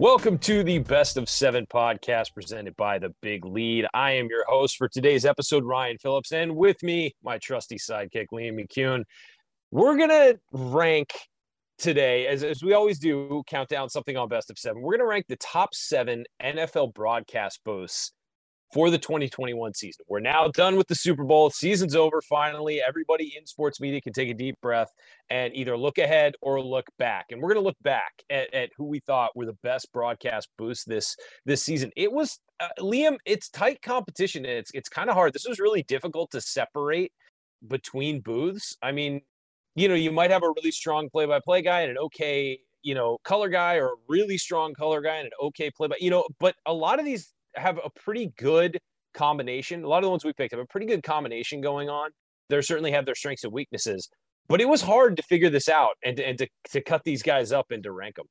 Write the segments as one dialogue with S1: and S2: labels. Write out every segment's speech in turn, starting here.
S1: Welcome to the Best of Seven podcast presented by The Big Lead. I am your host for today's episode, Ryan Phillips, and with me, my trusty sidekick, Liam McCune. We're going to rank today, as, as we always do, count down something on Best of Seven. We're going to rank the top seven NFL broadcast boasts for the 2021 season. We're now done with the Super Bowl. Season's over finally. Everybody in sports media can take a deep breath and either look ahead or look back. And we're going to look back at, at, who we thought were the best broadcast boosts this this season. It was uh, Liam. It's tight competition, and it's it's kind of hard. This was really difficult to separate between booths. I mean, you know, you might have a really strong play-by-play guy and an okay you know color guy or a really strong color guy and an okay play by you know but a lot of these have a pretty good combination. A lot of the ones we picked have a pretty good combination going on. They certainly have their strengths and weaknesses, but it was hard to figure this out and to, and to, to cut these guys up and to rank them.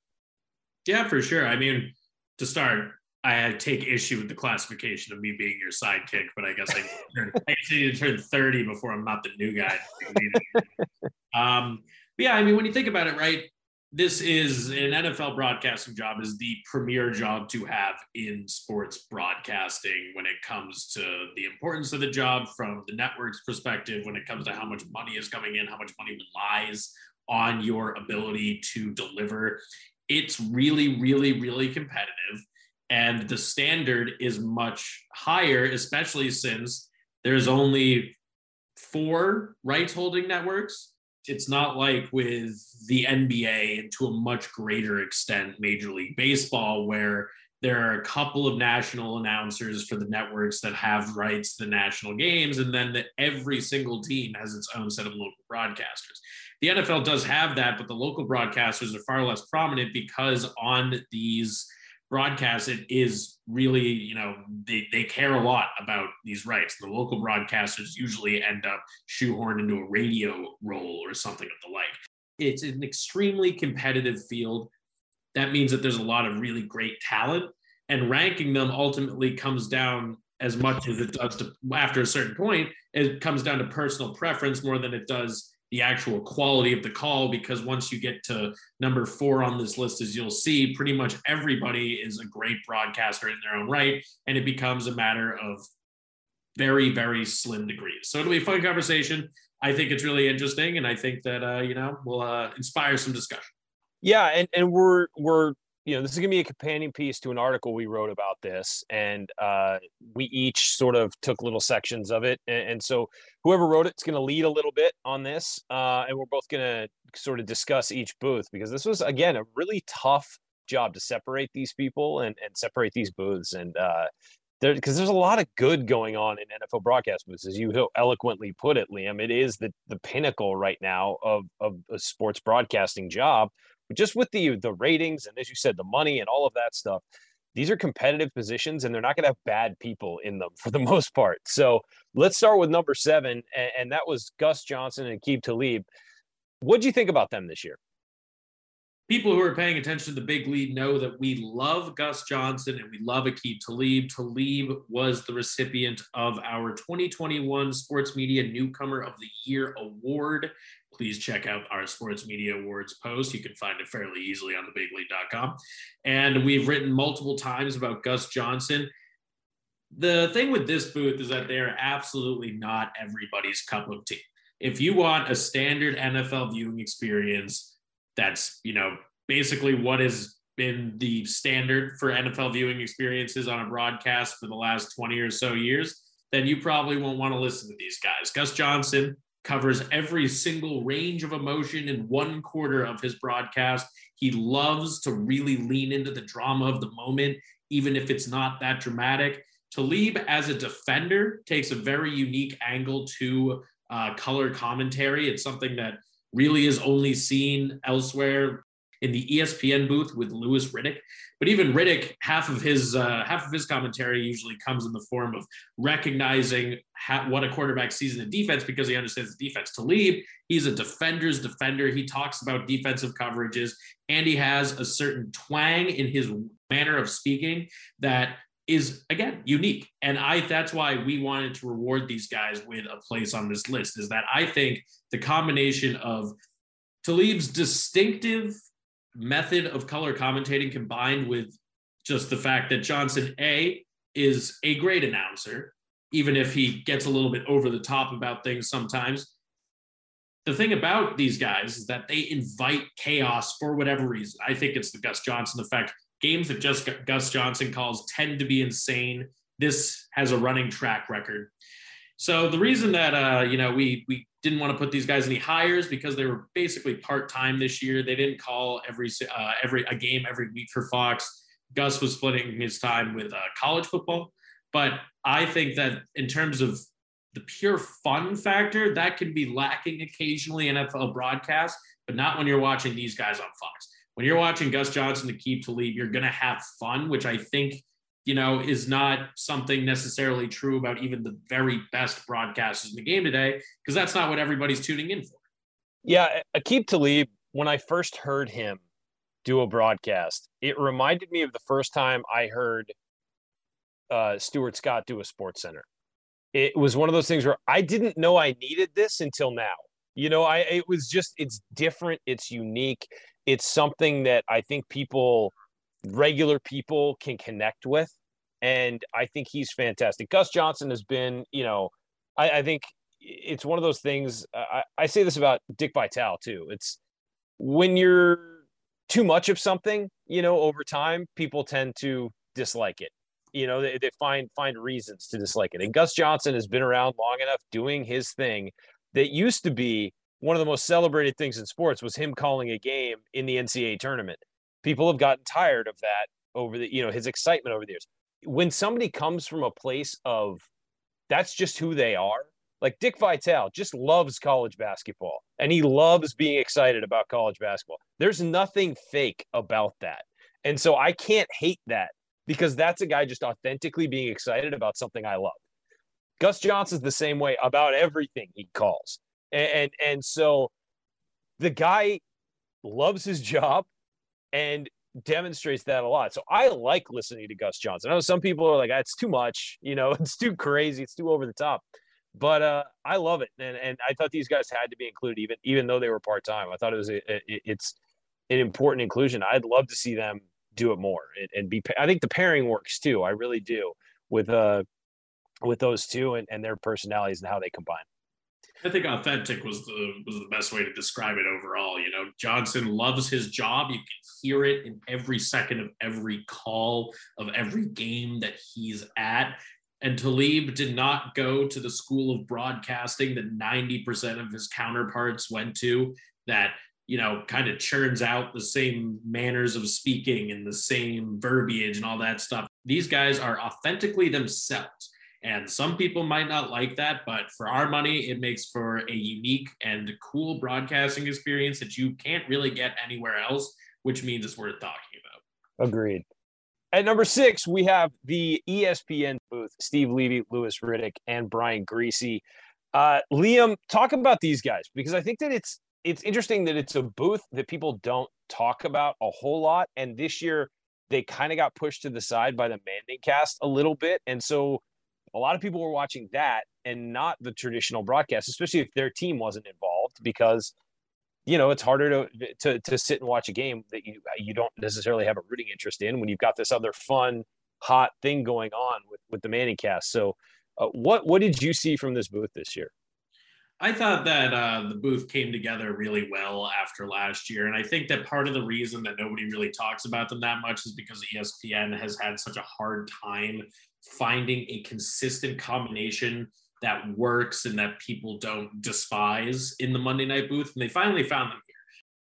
S2: Yeah, for sure. I mean, to start, I take issue with the classification of me being your sidekick, but I guess I, I need to turn 30 before I'm not the new guy. um, yeah, I mean, when you think about it, right, this is an NFL broadcasting job is the premier job to have in sports broadcasting when it comes to the importance of the job from the network's perspective, when it comes to how much money is coming in, how much money relies on your ability to deliver. It's really, really, really competitive. And the standard is much higher, especially since there's only four rights holding networks it's not like with the NBA and to a much greater extent Major League Baseball, where there are a couple of national announcers for the networks that have rights to the national games, and then the, every single team has its own set of local broadcasters. The NFL does have that, but the local broadcasters are far less prominent because on these broadcast, it is really, you know, they, they care a lot about these rights. The local broadcasters usually end up shoehorned into a radio role or something of the like. It's an extremely competitive field. That means that there's a lot of really great talent, and ranking them ultimately comes down as much as it does to after a certain point, it comes down to personal preference more than it does the actual quality of the call because once you get to number four on this list, as you'll see, pretty much everybody is a great broadcaster in their own right. And it becomes a matter of very, very slim degrees. So it'll be a fun conversation. I think it's really interesting. And I think that, uh, you know, will uh, inspire some discussion.
S1: Yeah. And, and we're, we're, you know, this is going to be a companion piece to an article we wrote about this, and uh, we each sort of took little sections of it. And, and so, whoever wrote it is going to lead a little bit on this, uh, and we're both going to sort of discuss each booth because this was again a really tough job to separate these people and, and separate these booths. And uh, there, because there's a lot of good going on in NFL broadcast booths, as you eloquently put it, Liam. It is the the pinnacle right now of of a sports broadcasting job just with the the ratings and as you said, the money and all of that stuff, these are competitive positions and they're not going to have bad people in them for the most part. So let's start with number seven, and, and that was Gus Johnson and Aqib Talib. What do you think about them this year?
S2: people who are paying attention to the big lead know that we love Gus Johnson and we love Aqib Talib. Talib was the recipient of our 2021 Sports Media Newcomer of the Year Award. Please check out our Sports Media Awards post. You can find it fairly easily on thebiglead.com. And we've written multiple times about Gus Johnson. The thing with this booth is that they're absolutely not everybody's cup of tea. If you want a standard NFL viewing experience, that's you know basically what has been the standard for NFL viewing experiences on a broadcast for the last 20 or so years, then you probably won't want to listen to these guys. Gus Johnson covers every single range of emotion in one quarter of his broadcast. He loves to really lean into the drama of the moment, even if it's not that dramatic. Talib, as a defender, takes a very unique angle to uh, color commentary. It's something that really is only seen elsewhere in the ESPN booth with Louis Riddick. But even Riddick, half of his uh, half of his commentary usually comes in the form of recognizing what a quarterback sees in the defense because he understands the defense. Talib, he's a defender's defender. He talks about defensive coverages, and he has a certain twang in his manner of speaking that is again unique and i that's why we wanted to reward these guys with a place on this list is that i think the combination of talib's distinctive method of color commentating combined with just the fact that Johnson A is a great announcer, even if he gets a little bit over the top about things sometimes. The thing about these guys is that they invite chaos for whatever reason. I think it's the Gus Johnson effect. Games that just Gus Johnson calls tend to be insane. This has a running track record. So the reason that uh, you know we we didn't want to put these guys any hires because they were basically part time this year. They didn't call every uh, every a game every week for Fox. Gus was splitting his time with uh, college football, but I think that in terms of the pure fun factor, that can be lacking occasionally in NFL broadcast, but not when you're watching these guys on Fox. When you're watching Gus Johnson to keep to Talib, you're to have fun, which I think you know, is not something necessarily true about even the very best broadcasters in the game today, because that's not what everybody's tuning in for.
S1: Yeah, Aqib Talib, when I first heard him do a broadcast, it reminded me of the first time I heard uh, Stuart Scott do a Sports Center. It was one of those things where I didn't know I needed this until now. You know, I it was just it's different, it's unique, it's something that I think people regular people can connect with and I think he's fantastic. Gus Johnson has been, you know, I, I think it's one of those things. I, I say this about Dick Vitale too. It's when you're too much of something, you know, over time, people tend to dislike it. You know, they, they find find reasons to dislike it. And Gus Johnson has been around long enough doing his thing that used to be one of the most celebrated things in sports was him calling a game in the NCAA tournament. People have gotten tired of that over the, you know, his excitement over the years when somebody comes from a place of that's just who they are, like Dick Vitale just loves college basketball and he loves being excited about college basketball. There's nothing fake about that. And so I can't hate that because that's a guy just authentically being excited about something I love. Gus Johnson's the same way about everything he calls. And, and, and so the guy loves his job and demonstrates that a lot. So I like listening to Gus Johnson. I know some people are like, it's too much, you know, it's too crazy, it's too over the top. But uh, I love it, and and I thought these guys had to be included, even even though they were part time. I thought it was a, a, it's an important inclusion. I'd love to see them do it more and, and be. I think the pairing works too. I really do with uh with those two and, and their personalities and how they combine.
S2: I think authentic was the was the best way to describe it overall. You know, Johnson loves his job. You can hear it in every second of every call of every game that he's at. And Talib did not go to the school of broadcasting that 90% of his counterparts went to, that, you know, kind of churns out the same manners of speaking and the same verbiage and all that stuff. These guys are authentically themselves. And some people might not like that, but for our money, it makes for a unique and cool broadcasting experience that you can't really get anywhere else, which means it's worth talking about.
S1: Agreed. At number six, we have the ESPN booth, Steve Levy, Louis Riddick, and Brian Griese. Uh, Liam, talk about these guys because I think that it's it's interesting that it's a booth that people don't talk about a whole lot. And this year, they kind of got pushed to the side by the Manning cast a little bit. And so a lot of people were watching that and not the traditional broadcast, especially if their team wasn't involved, because you know it's harder to to to sit and watch a game that you you don't necessarily have a rooting interest in when you've got this other fun hot thing going on with with the Manning cast. So, uh, what what did you see from this booth this year?
S2: I thought that uh, the booth came together really well after last year. And I think that part of the reason that nobody really talks about them that much is because ESPN has had such a hard time finding a consistent combination that works and that people don't despise in the Monday night booth. And they finally found them here.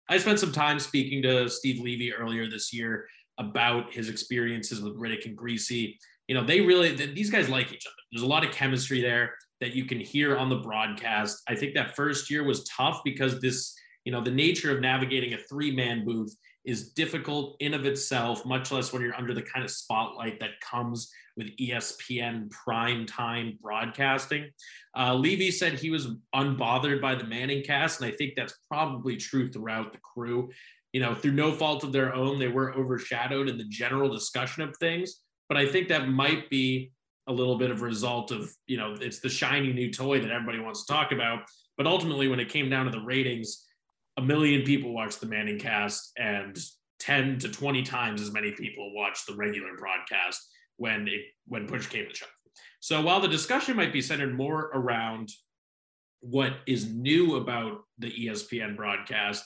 S2: I spent some time speaking to Steve Levy earlier this year about his experiences with Riddick and Griese. You know, they really, these guys like each other. There's a lot of chemistry there that you can hear on the broadcast. I think that first year was tough because this, you know, the nature of navigating a three man booth is difficult in of itself, much less when you're under the kind of spotlight that comes with ESPN prime time broadcasting. Uh, Levy said he was unbothered by the Manning cast, and I think that's probably true throughout the crew. You know, through no fault of their own, they were overshadowed in the general discussion of things. But I think that might be a little bit of a result of, you know, it's the shiny new toy that everybody wants to talk about. But ultimately, when it came down to the ratings, a million people watch the Manning cast and 10 to 20 times as many people watch the regular broadcast when it when push came to shove. So while the discussion might be centered more around what is new about the ESPN broadcast,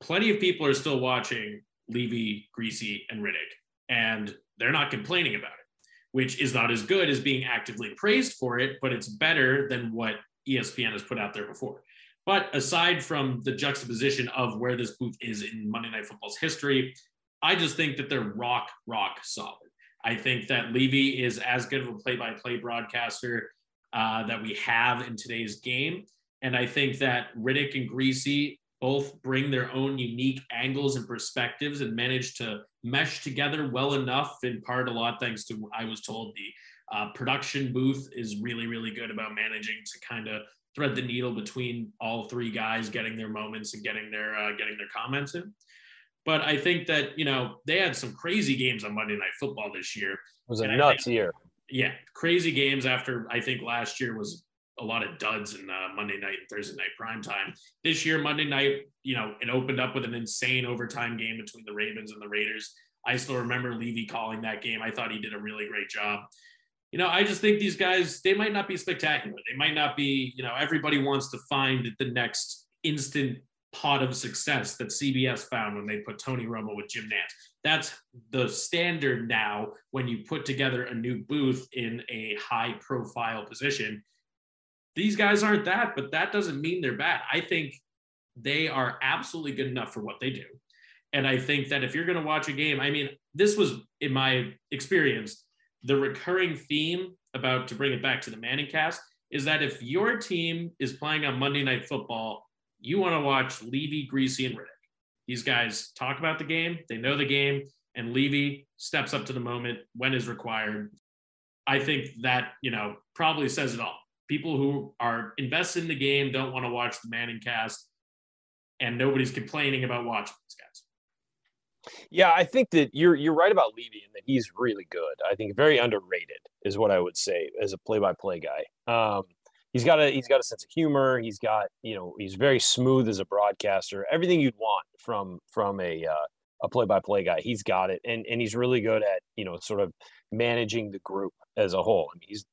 S2: plenty of people are still watching Levy, Griese, and Riddick, and they're not complaining about it, which is not as good as being actively praised for it, but it's better than what ESPN has put out there before. But aside from the juxtaposition of where this booth is in Monday Night Football's history, I just think that they're rock, rock solid. I think that Levy is as good of a play by play broadcaster uh, that we have in today's game. And I think that Riddick and Griese both bring their own unique angles and perspectives and manage to mesh together well enough, in part a lot thanks to, I was told, the uh, production booth is really, really good about managing to kind of thread the needle between all three guys getting their moments and getting their uh, getting their comments in. But I think that you know they had some crazy games on Monday Night Football this year. It
S1: was a nuts think, year.
S2: Yeah, crazy games. After I think last year was a lot of duds in uh, Monday night and Thursday night prime time. This year, Monday night, you know, it opened up with an insane overtime game between the Ravens and the Raiders. I still remember Levy calling that game. I thought he did a really great job. You know, I just think these guys, they might not be spectacular. They might not be, you know, everybody wants to find the next instant pot of success that CBS found when they put Tony Romo with Jim Nantz. That's the standard now when you put together a new booth in a high profile position these guys aren't that, but that doesn't mean they're bad. I think they are absolutely good enough for what they do. And I think that if you're going to watch a game, I mean, this was in my experience, the recurring theme about to bring it back to the Manning cast is that if your team is playing on Monday Night Football, you want to watch Levy, Griese, and Riddick. These guys talk about the game, they know the game, and Levy steps up to the moment when is required. I think that, you know, probably says it all people who are invested in the game don't want to watch the Manning cast, and nobody's complaining about watching these guys.
S1: Yeah, I think that you're you're right about Levy and that he's really good. I think very underrated is what I would say as a play-by-play guy. Um, he's got a he's got a sense of humor. He's got you know he's very smooth as a broadcaster. Everything you'd want from from a uh, a play-by-play guy. He's got it, and and he's really good at you know sort of managing the group as a whole. I mean, he's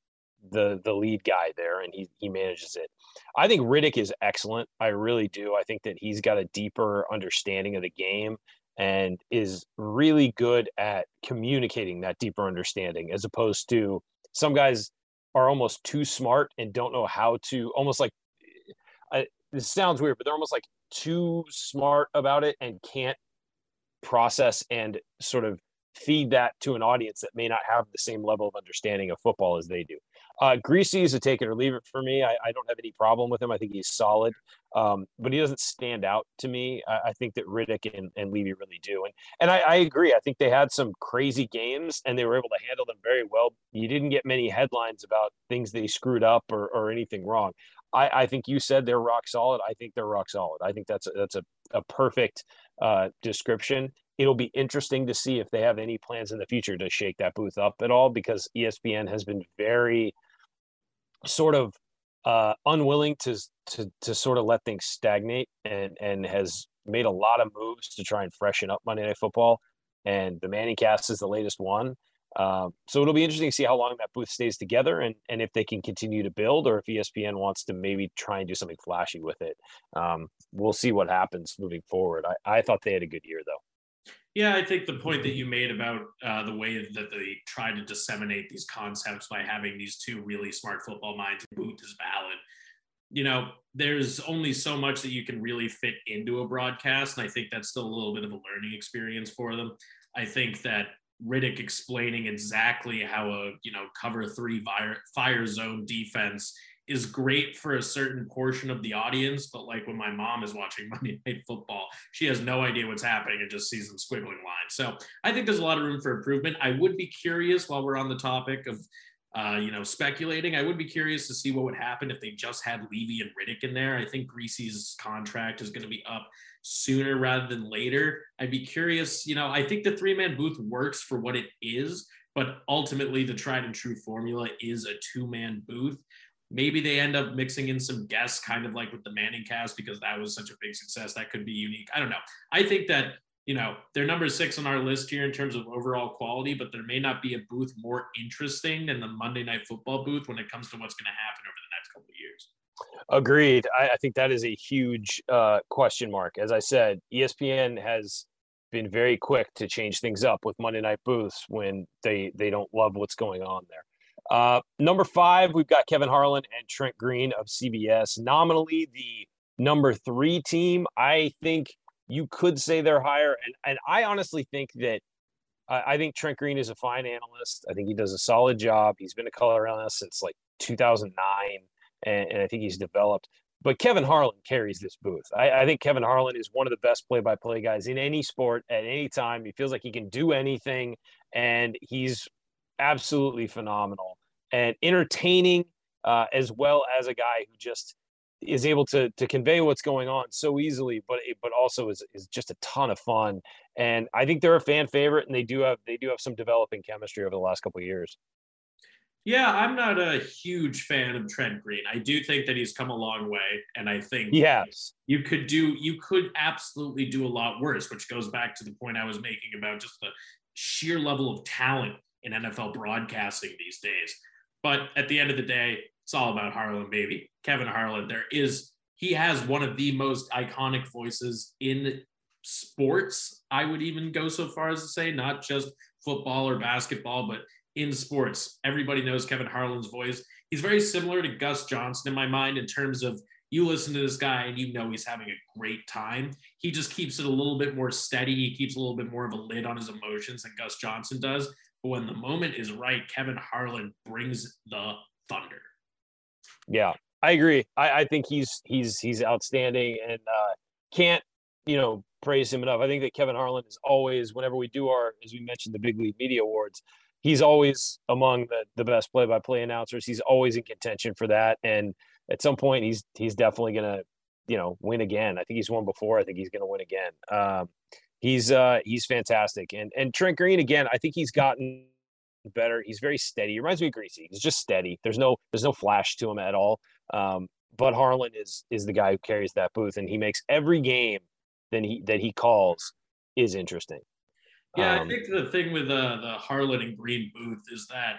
S1: the the lead guy there, and he he manages it. I think Riddick is excellent. I really do. I think that he's got a deeper understanding of the game and is really good at communicating that deeper understanding, as opposed to some guys are almost too smart and don't know how to almost like. I, this sounds weird, but they're almost like too smart about it and can't process and sort of feed that to an audience that may not have the same level of understanding of football as they do. Uh, Griese is a take it or leave it for me. I, I, don't have any problem with him. I think he's solid, um, but he doesn't stand out to me. I, I think that Riddick and, and Levy really do. And and I, I, agree. I think they had some crazy games and they were able to handle them very well. You didn't get many headlines about things they screwed up or, or anything wrong. I, I think you said they're rock solid. I think they're rock solid. I think that's a, that's a, a perfect uh, description it'll be interesting to see if they have any plans in the future to shake that booth up at all because ESPN has been very sort of uh, unwilling to, to to sort of let things stagnate and and has made a lot of moves to try and freshen up Monday Night Football. And the Manning Cast is the latest one. Um, so it'll be interesting to see how long that booth stays together and, and if they can continue to build or if ESPN wants to maybe try and do something flashy with it. Um, we'll see what happens moving forward. I, I thought they had a good year though.
S2: Yeah, I think the point that you made about uh, the way that they try to disseminate these concepts by having these two really smart football minds boot is valid. You know, there's only so much that you can really fit into a broadcast, and I think that's still a little bit of a learning experience for them. I think that Riddick explaining exactly how a you know cover three fire, fire zone defense is great for a certain portion of the audience, but like when my mom is watching Monday Night Football, she has no idea what's happening and just sees them squiggling lines. So I think there's a lot of room for improvement. I would be curious while we're on the topic of, uh, you know, speculating. I would be curious to see what would happen if they just had Levy and Riddick in there. I think Griese's contract is going to be up sooner rather than later. I'd be curious. You know, I think the three man booth works for what it is, but ultimately the tried and true formula is a two man booth Maybe they end up mixing in some guests, kind of like with the Manning cast, because that was such a big success. That could be unique. I don't know. I think that you know, they're number six on our list here in terms of overall quality, but there may not be a booth more interesting than the Monday Night Football booth when it comes to what's going to happen over the next couple of years.
S1: Agreed. I, I think that is a huge uh, question mark. As I said, ESPN has been very quick to change things up with Monday Night booths when they they don't love what's going on there. Uh, number five, we've got Kevin Harlan and Trent Green of CBS. Nominally the number three team. I think you could say they're higher. And and I honestly think that I, I think Trent Green is a fine analyst. I think he does a solid job. He's been a color analyst since like 2009, and, and I think he's developed. But Kevin Harlan carries this booth. I, I think Kevin Harlan is one of the best play-by-play guys in any sport at any time. He feels like he can do anything, and he's absolutely phenomenal and entertaining, uh, as well as a guy who just is able to to convey what's going on so easily, but but also is is just a ton of fun. And I think they're a fan favorite, and they do have they do have some developing chemistry over the last couple of years.
S2: Yeah, I'm not a huge fan of Trent Green. I do think that he's come a long way, and I think
S1: yes,
S2: you could do you could absolutely do a lot worse, which goes back to the point I was making about just the sheer level of talent in NFL broadcasting these days. But at the end of the day, it's all about Harlan, baby. Kevin Harlan. There is, he has one of the most iconic voices in sports. I would even go so far as to say, not just football or basketball, but in sports. Everybody knows Kevin Harlan's voice. He's very similar to Gus Johnson in my mind in terms of you listen to this guy and you know he's having a great time. He just keeps it a little bit more steady. He keeps a little bit more of a lid on his emotions than Gus Johnson does. But when the moment is right, Kevin Harlan brings the thunder.
S1: Yeah, I agree. I, I think he's he's he's outstanding and uh, can't you know praise him enough. I think that Kevin Harlan is always whenever we do our as we mentioned the Big Lead Media Awards, he's always among the the best play by play announcers. He's always in contention for that, and at some point he's he's definitely gonna you know win again. I think he's won before. I think he's gonna win again. Um, he's uh, he's fantastic, and and Trent Green again. I think he's gotten better. He's very steady. He reminds me of Griese. He's just steady. There's no there's no flash to him at all. Um, but Harlan is is the guy who carries that booth, and he makes every game that he that he calls is interesting.
S2: Yeah, um, I think the thing with uh, the Harlan and Green booth is that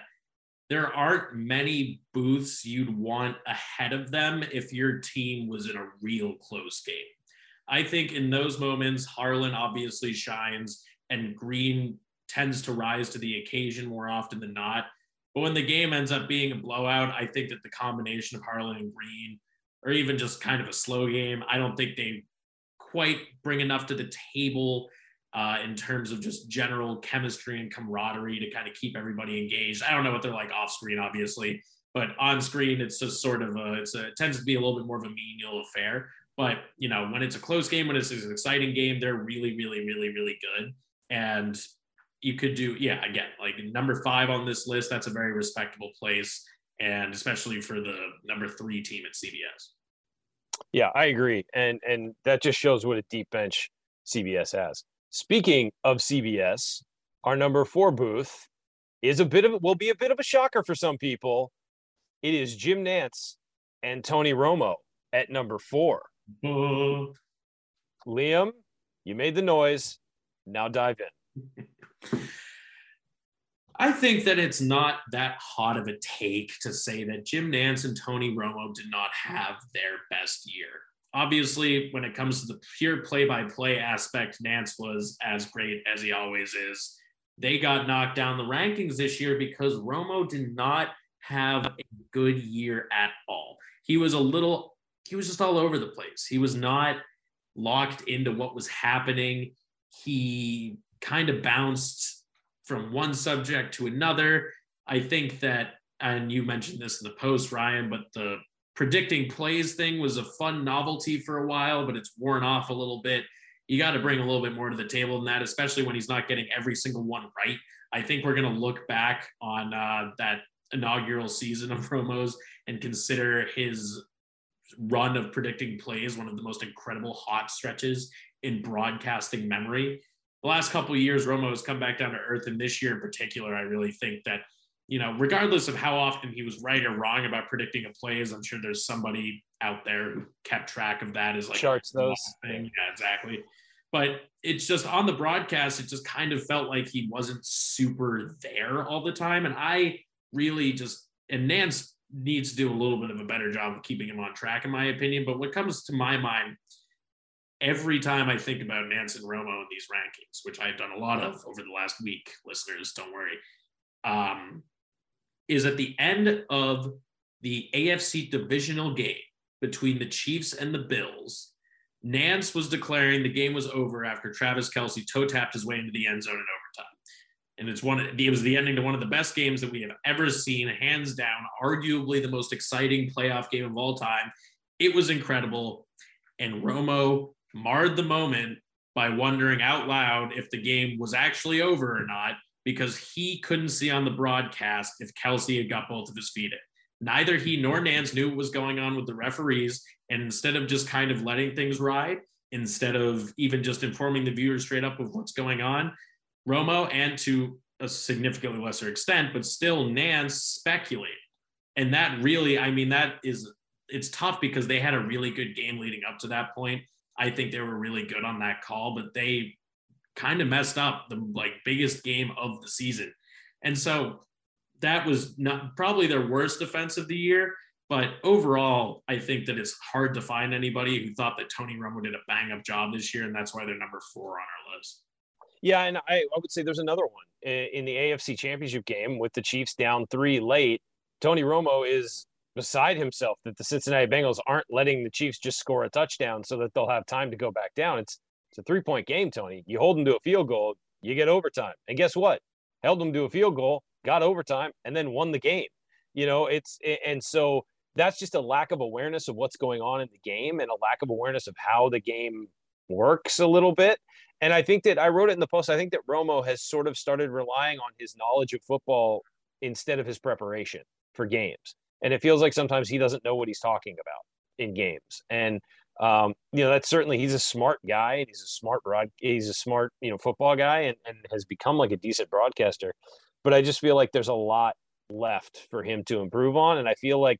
S2: there aren't many booths you'd want ahead of them if your team was in a real close game. I think in those moments, Harlan obviously shines, and Green tends to rise to the occasion more often than not. But when the game ends up being a blowout, I think that the combination of Harlan and Green, or even just kind of a slow game, I don't think they quite bring enough to the table uh, in terms of just general chemistry and camaraderie to kind of keep everybody engaged. I don't know what they're like off screen, obviously, but on screen, it's just sort of a, it's a, it tends to be a little bit more of a menial affair. But you know, when it's a close game, when it's an exciting game, they're really, really, really, really good. And you could do yeah again like number five on this list that's a very respectable place and especially for the number three team at cbs
S1: yeah i agree. And and that just shows what a deep bench cbs has. Speaking of cbs our number four booth is a bit of will be a bit of a shocker for some people. It is jim Nantz and tony romo at number four liam you made the noise now dive in
S2: I think that it's not that hot of a take to say that Jim Nantz and Tony Romo did not have their best year. Obviously, when it comes to the pure play by play aspect, Nantz was as great as he always is. They got knocked down the rankings this year because Romo did not have a good year at all. He was a little, he was just all over the place. He was not locked into what was happening. He kind of bounced from one subject to another. I think that, and you mentioned this in the post, Ryan, but the predicting plays thing was a fun novelty for a while, but it's worn off a little bit. You got to bring a little bit more to the table than that, especially when he's not getting every single one right. I think we're going to look back on uh, that inaugural season of Romo's and consider his run of predicting plays one of the most incredible hot stretches in broadcasting memory the last couple years, Romo has come back down to earth, and this year in particular, I really think that you know, regardless of how often he was right or wrong about predicting a plays, I'm sure there's somebody out there who kept track of that as like
S1: charts those
S2: thing. Yeah, exactly. But it's just on the broadcast, it just kind of felt like he wasn't super there all the time. And I really just and Nantz needs to do a little bit of a better job of keeping him on track, in my opinion. But what comes to my mind every time I think about Nantz and Romo in these rankings, which I've done a lot of over the last week, listeners, don't worry, um, is at the end of the AFC divisional game between the Chiefs and the Bills. Nantz was declaring the game was over after Travis Kelce toe tapped his way into the end zone and overtime. And it's one, it was the ending to one of the best games that we have ever seen, hands down, arguably the most exciting playoff game of all time. It was incredible. And Romo marred the moment by wondering out loud if the game was actually over or not because he couldn't see on the broadcast if kelce had got both of his feet in. Neither he nor nantz knew what was going on with the referees. And instead of just kind of letting things ride, instead of even just informing the viewers straight up of what's going on, Romo and to a significantly lesser extent, but still Nantz speculate. And that really, I mean, that is, it's tough because they had a really good game leading up to that point. I think they were really good on that call, but they kind of messed up the like biggest game of the season. And so that was not probably their worst defense of the year. But overall, I think that it's hard to find anybody who thought that Tony Romo did a bang up job this year, and that's why they're number four on our list.
S1: Yeah, and I, I would say there's another one in the AFC Championship game with the Chiefs down three late. Tony Romo is beside himself that the Cincinnati Bengals aren't letting the Chiefs just score a touchdown so that they'll have time to go back down. It's it's a three point game, Tony. You hold them to a field goal, you get overtime. And guess what? Held them to a field goal, got overtime, and then won the game. You know, it's and so that's just a lack of awareness of what's going on in the game and a lack of awareness of how the game works a little bit. And I think that I wrote it in the post. I think that Romo has sort of started relying on his knowledge of football instead of his preparation for games and it feels like sometimes he doesn't know what he's talking about in games. And um, you know, that's certainly he's a smart guy and he's a smart broad he's a smart, you know, football guy and, and has become like a decent broadcaster. But I just feel like there's a lot left for him to improve on. And I feel like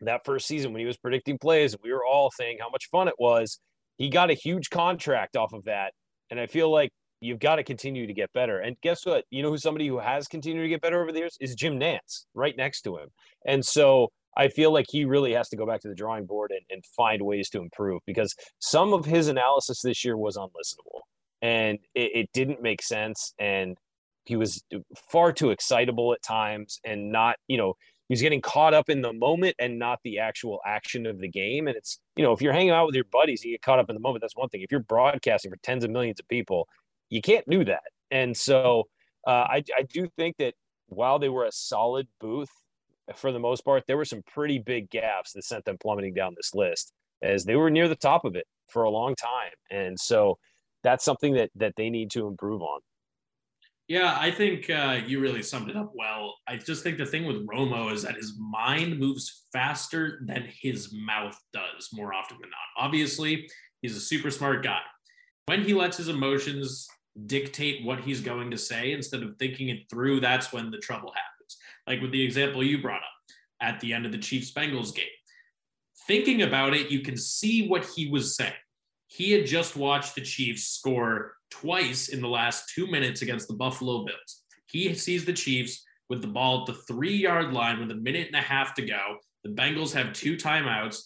S1: that first season when he was predicting plays, we were all saying how much fun it was. He got a huge contract off of that. And I feel like you've got to continue to get better. And guess what? You know who somebody who has continued to get better over the years is Jim Nantz, right next to him. And so I feel like he really has to go back to the drawing board and, and find ways to improve because some of his analysis this year was unlistenable and it, it didn't make sense. And he was far too excitable at times and not, you know, he was getting caught up in the moment and not the actual action of the game. And it's, you know, if you're hanging out with your buddies and you get caught up in the moment, that's one thing. If you're broadcasting for tens of millions of people you can't do that. And so uh, I, I do think that while they were a solid booth for the most part, there were some pretty big gaps that sent them plummeting down this list as they were near the top of it for a long time. And so that's something that that they need to improve on.
S2: Yeah, I think uh, you really summed it up well. I just think the thing with Romo is that his mind moves faster than his mouth does more often than not. Obviously, he's a super smart guy. When he lets his emotions dictate what he's going to say instead of thinking it through, that's when the trouble happens. Like with the example you brought up at the end of the Chiefs Bengals game. Thinking about it, you can see what he was saying. He had just watched the Chiefs score twice in the last two minutes against the Buffalo Bills. He sees the Chiefs with the ball at the three yard line with a minute and a half to go. The Bengals have two timeouts.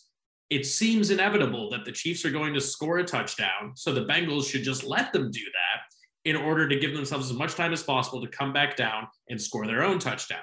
S2: It seems inevitable that the Chiefs are going to score a touchdown. So the Bengals should just let them do that in order to give themselves as much time as possible to come back down and score their own touchdown.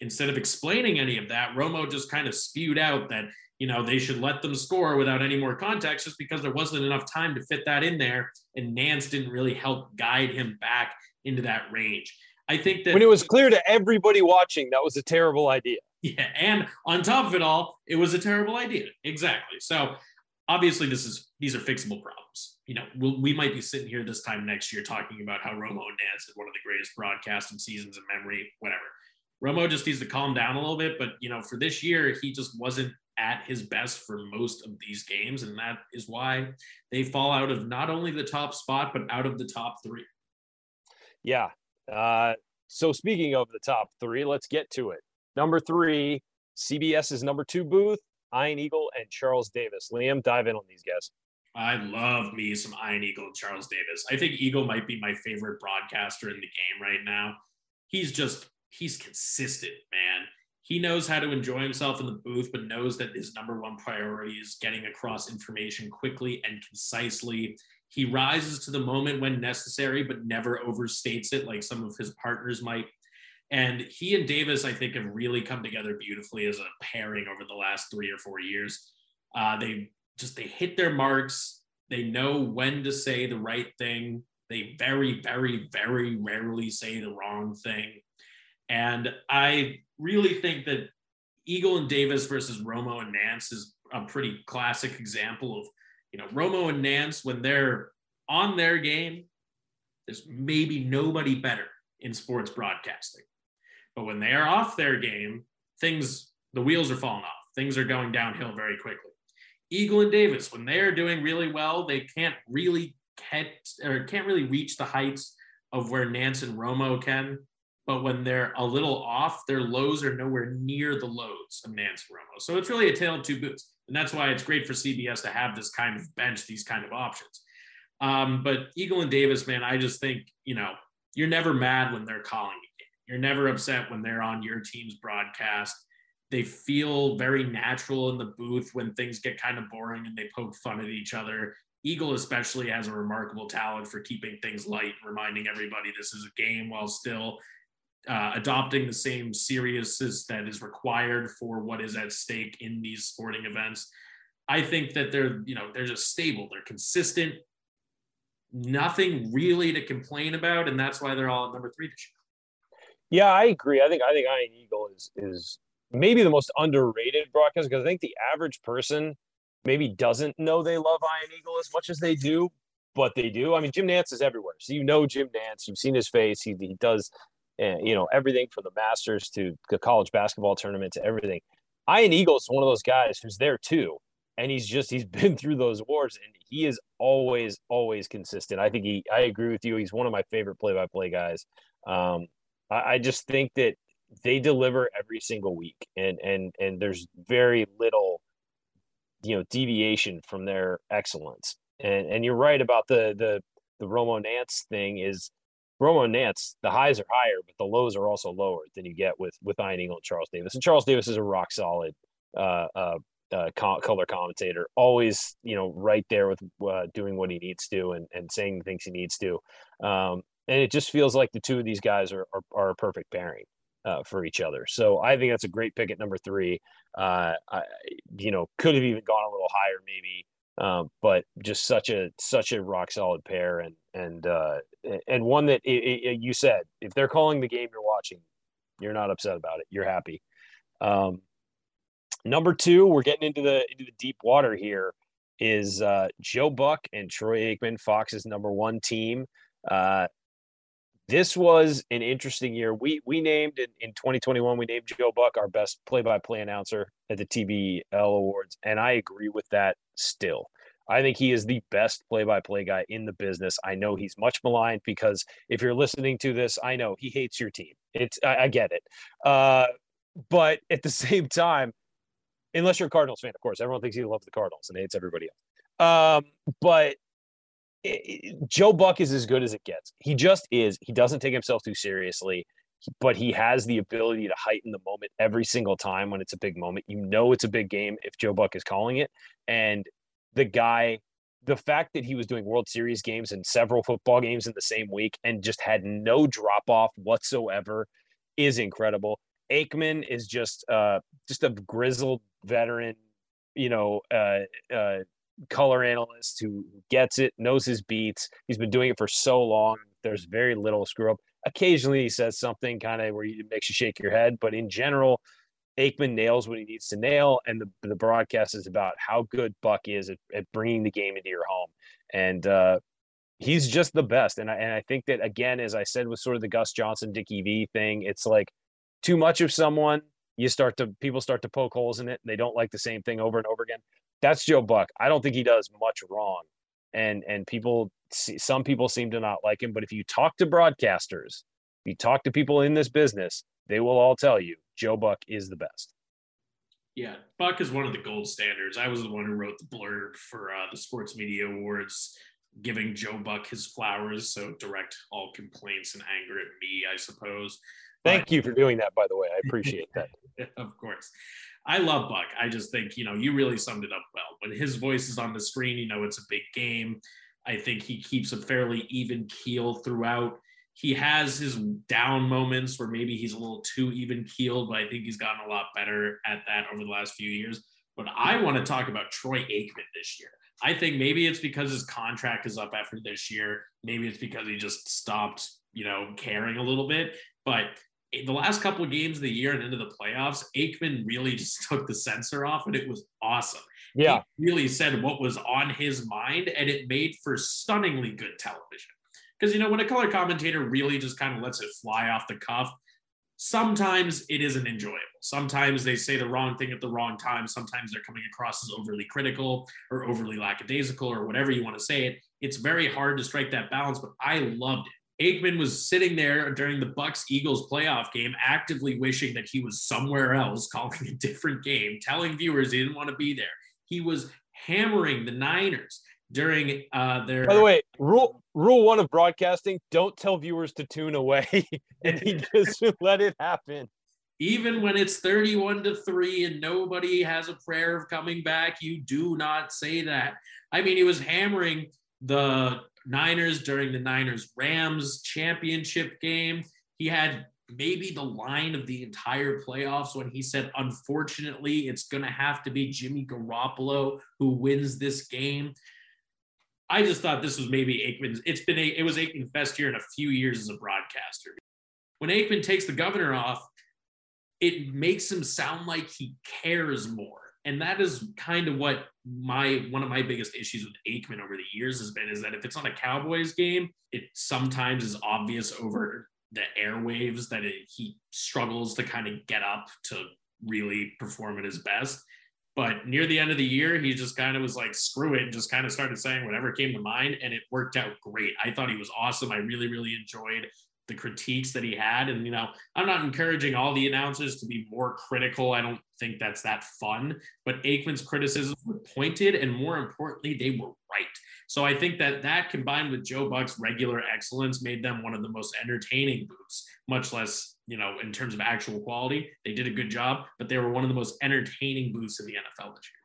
S2: Instead of explaining any of that, Romo just kind of spewed out that, you know, they should let them score without any more context just because there wasn't enough time to fit that in there. And Nantz didn't really help guide him back into that range. I think that
S1: when it was clear to everybody watching that was a terrible idea.
S2: Yeah. And on top of it all, it was a terrible idea. Exactly. So obviously this is these are fixable problems. You know, we'll, we might be sitting here this time next year talking about how Romo and Nantz had one of the greatest broadcasting seasons in memory, whatever. Romo just needs to calm down a little bit, but you know, for this year, he just wasn't at his best for most of these games, and that is why they fall out of not only the top spot but out of the top three.
S1: Yeah, uh, So speaking of the top three, let's get to it. Number three, CBS's number two booth, Ian Eagle and Charles Davis. Liam, dive in on these guys.
S2: I love me some Ian Eagle and Charles Davis. I think Eagle might be my favorite broadcaster in the game right now. He's just he's consistent, man. He knows how to enjoy himself in the booth, but knows that his number one priority is getting across information quickly and concisely. He rises to the moment when necessary, but never overstates it like some of his partners might. And he and Davis, I think, have really come together beautifully as a pairing over the last three or four years. Uh, they just they hit their marks. They know when to say the right thing. They very, very, very rarely say the wrong thing. And I really think that Eagle and Davis versus Romo and Nantz is a pretty classic example of, you know, Romo and Nantz when they're on their game, there's maybe nobody better in sports broadcasting. But when they are off their game, things, the wheels are falling off. Things are going downhill very quickly. Eagle and Davis, when they are doing really well, they can't really catch or can't really reach the heights of where Nantz and Romo can. But when they're a little off, their lows are nowhere near the lows of Nantz Romo. So it's really a tale of two boots. And that's why it's great for CBS to have this kind of bench, these kind of options. Um, but Eagle and Davis, man, I just think, you know, you're never mad when they're calling a game. You're never upset when they're on your team's broadcast. They feel very natural in the booth when things get kind of boring and they poke fun at each other. Eagle especially has a remarkable talent for keeping things light, reminding everybody this is a game while still uh, adopting the same seriousness that is required for what is at stake in these sporting events. I think that they're, you know, they're just stable. They're consistent. Nothing really to complain about, and that's why they're all at number three.
S1: Yeah, I agree. I think I think Ian Eagle is is maybe the most underrated broadcast because I think the average person maybe doesn't know they love Ian Eagle as much as they do, but they do. I mean, Jim Nantz is everywhere, so you know Jim Nantz. You've seen his face. He he does, uh, you know, everything from the Masters to the college basketball tournament to everything. Ian Eagles is one of those guys who's there too, and he's just he's been through those wars, and he is always always consistent. I think he. I agree with you. He's one of my favorite play-by-play guys. Um, I, I just think that they deliver every single week and and and there's very little you know deviation from their excellence and and you're right about the the the Romo Nantz thing is Romo Nantz the highs are higher but the lows are also lower than you get with with Ian Eagle and Charles Davis and Charles Davis is a rock solid uh, uh, uh, color commentator, always you know right there with uh, doing what he needs to and, and saying the things he needs to, um, and it just feels like the two of these guys are are, are a perfect pairing uh, for each other. So I think that's a great pick at number three. Uh, I, you know, could have even gone a little higher maybe, um, but just such a such a rock solid pair and and uh, and one that it, it, you said if they're calling the game you're watching, you're not upset about it. You're happy. Um, number two, we're getting into the into the deep water here. Is uh, Joe Buck and Troy Aikman, Fox's number one team. Uh, this was an interesting year. We we named in, in 2021, we named Joe Buck our best play-by-play announcer at the TBL Awards, and I agree with that still. I think he is the best play-by-play guy in the business. I know he's much maligned because if you're listening to this, I know he hates your team. It's I, I get it, uh, but at the same time, unless you're a Cardinals fan, of course, everyone thinks he loves the Cardinals and hates everybody else. Um, but Joe Buck is as good as it gets. He just is. He doesn't take himself too seriously, but he has the ability to heighten the moment every single time when it's a big moment. You know it's a big game if Joe Buck is calling it. And the guy, the fact that he was doing World Series games and several football games in the same week and just had no drop off whatsoever is incredible. Aikman is just uh just a grizzled veteran, you know, uh uh color analyst who gets it, knows his beats. He's been doing it for so long. There's very little screw up. Occasionally, he says something kind of where it makes you shake your head, but in general, Aikman nails what he needs to nail, and the the broadcast is about how good Buck is at, at bringing the game into your home, and uh, he's just the best. And I and I think that again, as I said with sort of the Gus Johnson Dickie V thing, it's like too much of someone, you start to people start to poke holes in it, and they don't like the same thing over and over again that's Joe Buck. I don't think he does much wrong, and and people, some people seem to not like him. But if you talk to broadcasters, you talk to people in this business, they will all tell you Joe Buck is the best.
S2: Yeah, Buck is one of the gold standards. I was the one who wrote the blurb for uh, the Sports Media Awards, giving Joe Buck his flowers. So direct all complaints and anger at me, I suppose.
S1: Thank but, you for doing that, by the way. I appreciate that.
S2: of course. I love Buck. I just think, you know, you really summed it up well. When his voice is on the screen, you know, it's a big game. I think he keeps a fairly even keel throughout he has his down moments where maybe he's a little too even keeled, but I think he's gotten a lot better at that over the last few years. But I want to talk about Troy Aikman this year. I think maybe it's because his contract is up after this year. Maybe it's because he just stopped, you know, caring a little bit. But the last couple of games of the year and into the playoffs, Aikman really just took the censor off and it was awesome.
S1: Yeah.
S2: He really said what was on his mind and it made for stunningly good television. Because, you know, when a color commentator really just kind of lets it fly off the cuff, sometimes it isn't enjoyable. Sometimes they say the wrong thing at the wrong time. Sometimes they're coming across as overly critical or overly lackadaisical or whatever you want to say it. It's very hard to strike that balance, but I loved it. Aikman was sitting there during the Bucs Eagles playoff game, actively wishing that he was somewhere else, calling a different game, telling viewers he didn't want to be there. He was hammering the Niners during uh, their.
S1: By the way, rule rule one of broadcasting: don't tell viewers to tune away, and he just let it happen.
S2: Even when it's thirty-one to three and nobody has a prayer of coming back, you do not say that. I mean, he was hammering the Niners during the Niners Rams championship game. He had maybe the line of the entire playoffs when he said, unfortunately, it's going to have to be Jimmy Garoppolo who wins this game. I just thought this was maybe Aikman's. It's been a, it was Aikman Fest here in a few years as a broadcaster. When Aikman takes the governor off, it makes him sound like he cares more. And that is kind of what my one of my biggest issues with Aikman over the years has been is that if it's on a Cowboys game, it sometimes is obvious over the airwaves that it, he struggles to kind of get up to really perform at his best. But near the end of the year, he just kind of was like, screw it, and just kind of started saying whatever came to mind. And it worked out great. I thought he was awesome. I really, really enjoyed the critiques that he had. And, you know, I'm not encouraging all the announcers to be more critical. I don't think that's that fun. But Aikman's criticisms were pointed, and more importantly, they were right. So I think that that combined with Joe Buck's regular excellence made them one of the most entertaining booths, much less, you know, in terms of actual quality. They did a good job, but they were one of the most entertaining booths in the NFL this year.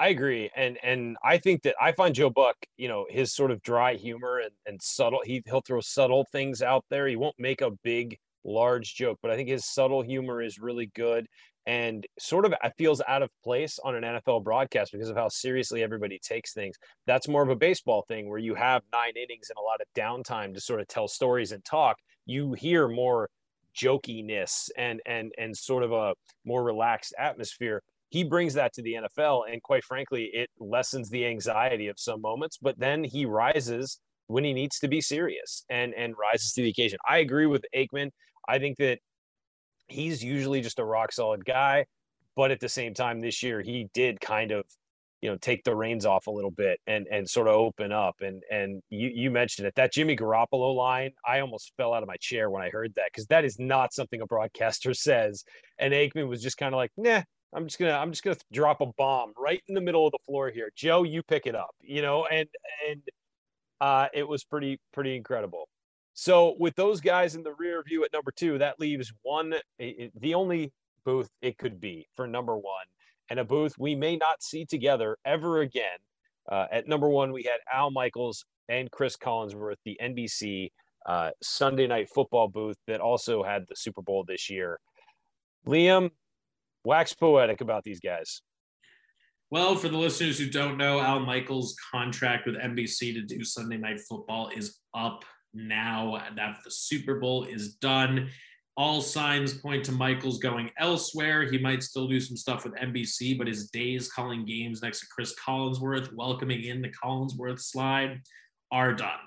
S1: I agree. And and I think that I find Joe Buck, you know, his sort of dry humor and, and subtle, he, he'll throw subtle things out there. He won't make a big, large joke, but I think his subtle humor is really good and sort of uh, feels out of place on an NFL broadcast because of how seriously everybody takes things. That's more of a baseball thing where you have nine innings and a lot of downtime to sort of tell stories and talk. You hear more jokiness and and and sort of a more relaxed atmosphere. He brings that to the NFL, and quite frankly, it lessens the anxiety of some moments. But then he rises when he needs to be serious and and rises to the occasion. I agree with Aikman. I think that he's usually just a rock solid guy. But at the same time, this year he did kind of, you know, take the reins off a little bit and and sort of open up. And and you you mentioned it that Jimmy Garoppolo line, I almost fell out of my chair when I heard that because that is not something a broadcaster says. And Aikman was just kind of like, nah, I'm just gonna I'm just gonna drop a bomb right in the middle of the floor here. Joe, you pick it up, you know, and and uh, it was pretty pretty incredible. So with those guys in the rear view at number two, that leaves one, the only booth it could be for number one, and a booth we may not see together ever again. Uh, at number one, we had Al Michaels and Cris Collinsworth, the NBC uh, Sunday Night Football booth that also had the Super Bowl this year. Liam, wax poetic about these guys.
S2: Well, for the listeners who don't know, Al Michaels' contract with NBC to do Sunday Night Football is up now that the Super Bowl is done. All signs point to Michaels going elsewhere. He might still do some stuff with NBC, but his days calling games next to Cris Collinsworth, welcoming in the Collinsworth slide, are done.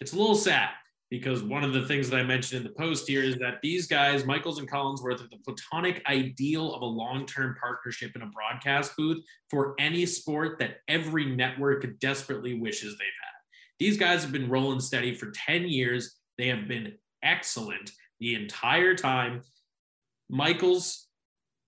S2: It's a little sad because one of the things that I mentioned in the post here is that these guys, Michaels and Collinsworth, are the platonic ideal of a long term partnership in a broadcast booth for any sport that every network desperately wishes they've had. These guys have been rolling steady for 10 years. They have been excellent. the entire time. Michaels,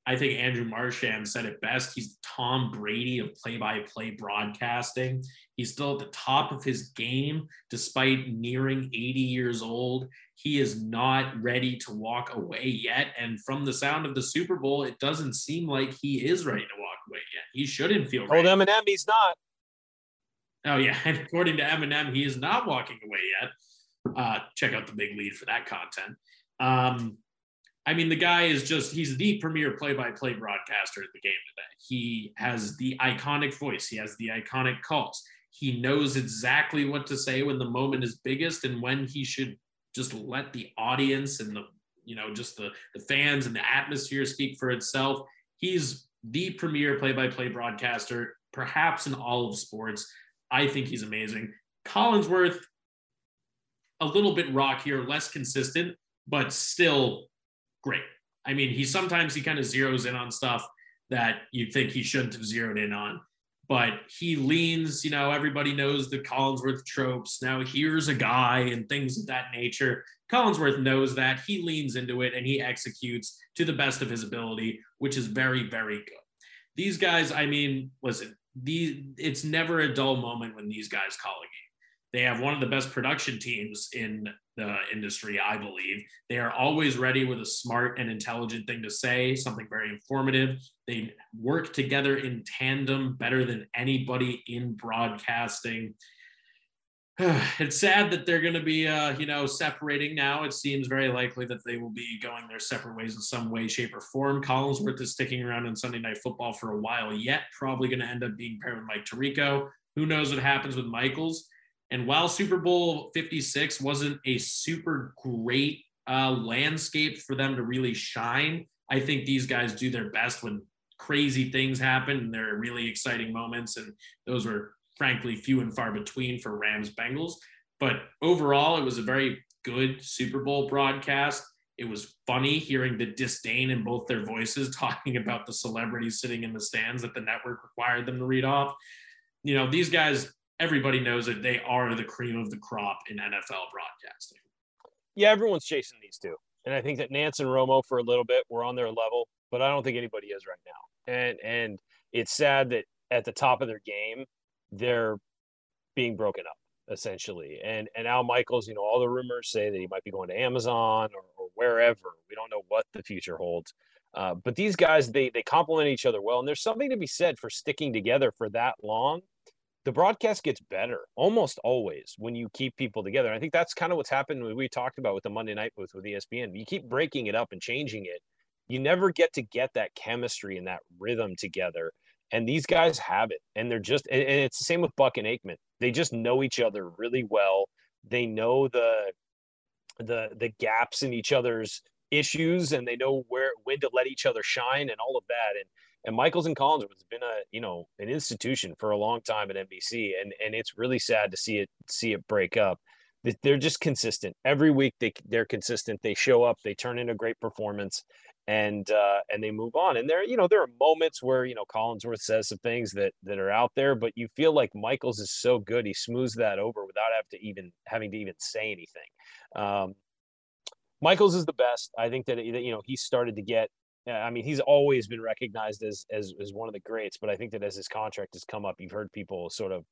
S2: I think Andrew Marchand said it best. He's Tom Brady of play by play broadcasting. He's still at the top of his game despite nearing 80 years old. He is not ready to walk away yet. And from the sound of the Super Bowl, it doesn't seem like he is ready to walk away yet. He shouldn't feel
S1: ready. Told Eminem he's not.
S2: Oh, yeah. And according to Eminem, he is not walking away yet. Uh, check out the big lead for that content. Um, I mean, the guy is just, he's the premier play by play broadcaster at the game today. He has the iconic voice, he has the iconic calls. He knows exactly what to say when the moment is biggest and when he should just let the audience and the, you know, just the, the fans and the atmosphere speak for itself. He's the premier play by play broadcaster, perhaps in all of sports. I think he's amazing. Collinsworth, a little bit rockier, less consistent, but still great. I mean, he sometimes he kind of zeroes in on stuff that you'd think he shouldn't have zeroed in on, but he leans, you know, everybody knows the Collinsworth tropes. Now here's a guy and things of that nature. Collinsworth knows that he leans into it and he executes to the best of his ability, which is very, very good. These guys, I mean, listen, these it's never a dull moment when these guys call a game. They have one of the best production teams in the industry, I believe. They are always ready with a smart and intelligent thing to say, something very informative. They work together in tandem better than anybody in broadcasting. it's sad that they're going to be, uh, you know, separating now. It seems very likely that they will be going their separate ways in some way, shape, or form. Collinsworth is sticking around in Sunday Night Football for a while yet. Probably going to end up being paired with Mike Tirico. Who knows what happens with Michaels? And while Super Bowl 56 wasn't a super great uh, landscape for them to really shine, I think these guys do their best when crazy things happen and there are really exciting moments. And those were frankly few and far between for Rams Bengals. But overall, it was a very good Super Bowl broadcast. It was funny hearing the disdain in both their voices talking about the celebrities sitting in the stands that the network required them to read off. You know, these guys everybody knows that they are the cream of the crop in NFL broadcasting.
S1: Yeah, everyone's chasing these two. And I think that Nantz and Romo for a little bit were on their level, but I don't think anybody is right now. And and it's sad that at the top of their game, they're being broken up essentially. And and Al Michaels, you know, all the rumors say that he might be going to Amazon or, or wherever. We don't know what the future holds. Uh, but these guys, they they complement each other well, and there's something to be said for sticking together for that long the broadcast gets better almost always when you keep people together. I think that's kind of what's happened. When we talked about with the Monday night with with ESPN. You keep breaking it up and changing it. You never get to get that chemistry and that rhythm together. And these guys have it, and they're just. And it's the same with Buck and Aikman. They just know each other really well. They know the the the gaps in each other's issues, and they know where when to let each other shine, and all of that. And and Michaels and Collins has been a you know an institution for a long time at NBC, and and it's really sad to see it see it break up. They're just consistent every week. They they're consistent. They show up. They turn in a great performance, and uh, and they move on. And there you know there are moments where you know Collinsworth says some things that that are out there, but you feel like Michaels is so good. He smooths that over without have to even having to even say anything. Um, Michaels is the best. I think that you know he started to get I mean, he's always been recognized as, as as one of the greats, but I think that as his contract has come up, you've heard people sort of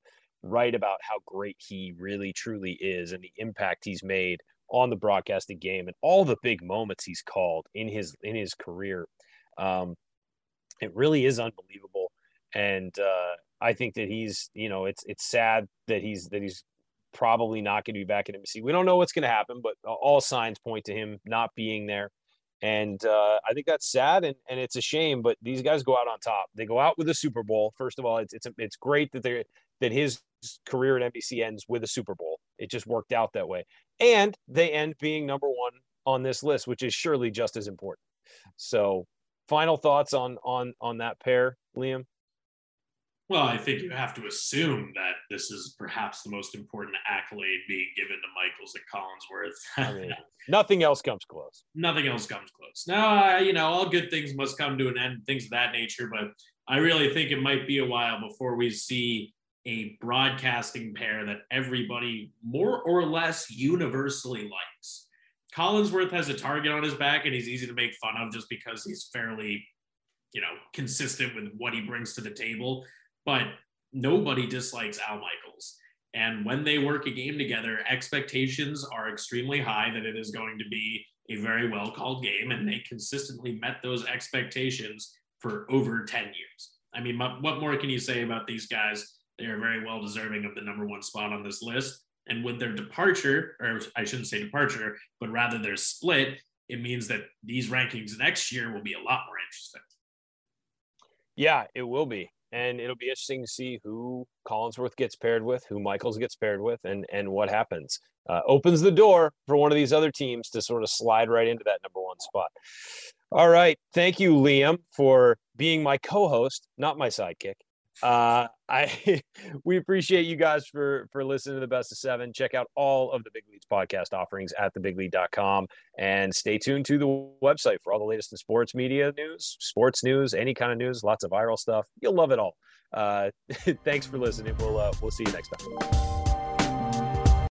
S1: write about how great he really truly is and the impact he's made on the broadcasting game and all the big moments he's called in his in his career. Um, it really is unbelievable, and uh, I think that he's you know it's it's sad that he's that he's probably not going to be back at NBC. We don't know what's going to happen, but all signs point to him not being there and uh, I think that's sad and, and it's a shame. But these guys go out on top. They go out with a Super Bowl. First of all, it's it's it's great that they that his career at NBC ends with a Super Bowl. It just worked out that way, and they end being number one on this list, which is surely just as important. So, final thoughts on on on that pair, Liam.
S2: Well, I think you have to assume that this is perhaps the most important accolade being given to Michaels and Collinsworth.
S1: I mean, nothing else comes close.
S2: Nothing else comes close. Now, uh, you know, all good things must come to an end, things of that nature. But I really think it might be a while before we see a broadcasting pair that everybody more or less universally likes. Collinsworth has a target on his back and he's easy to make fun of just because he's fairly, you know, consistent with what he brings to the table. But nobody dislikes Al Michaels. And when they work a game together, expectations are extremely high that it is going to be a very well called game. And they consistently met those expectations for over 10 years. I mean, what more can you say about these guys? They are very well deserving of the number one spot on this list. And with their departure, or I shouldn't say departure, but rather their split, it means that these rankings next year will be a lot more interesting.
S1: Yeah, it will be. And it'll be interesting to see who Collinsworth gets paired with, who Michaels gets paired with, and and what happens. Uh, opens the door for one of these other teams to sort of slide right into that number one spot. All right. Thank you, Liam, for being my co-host, not my sidekick. Uh, I we appreciate you guys for for listening to the best of seven. Check out all of the Big Leads podcast offerings at thebiglead.com and stay tuned to the website for all the latest in sports media news, sports news, any kind of news, lots of viral stuff. You'll love it all. Uh, thanks for listening. We'll uh, we'll see you next time.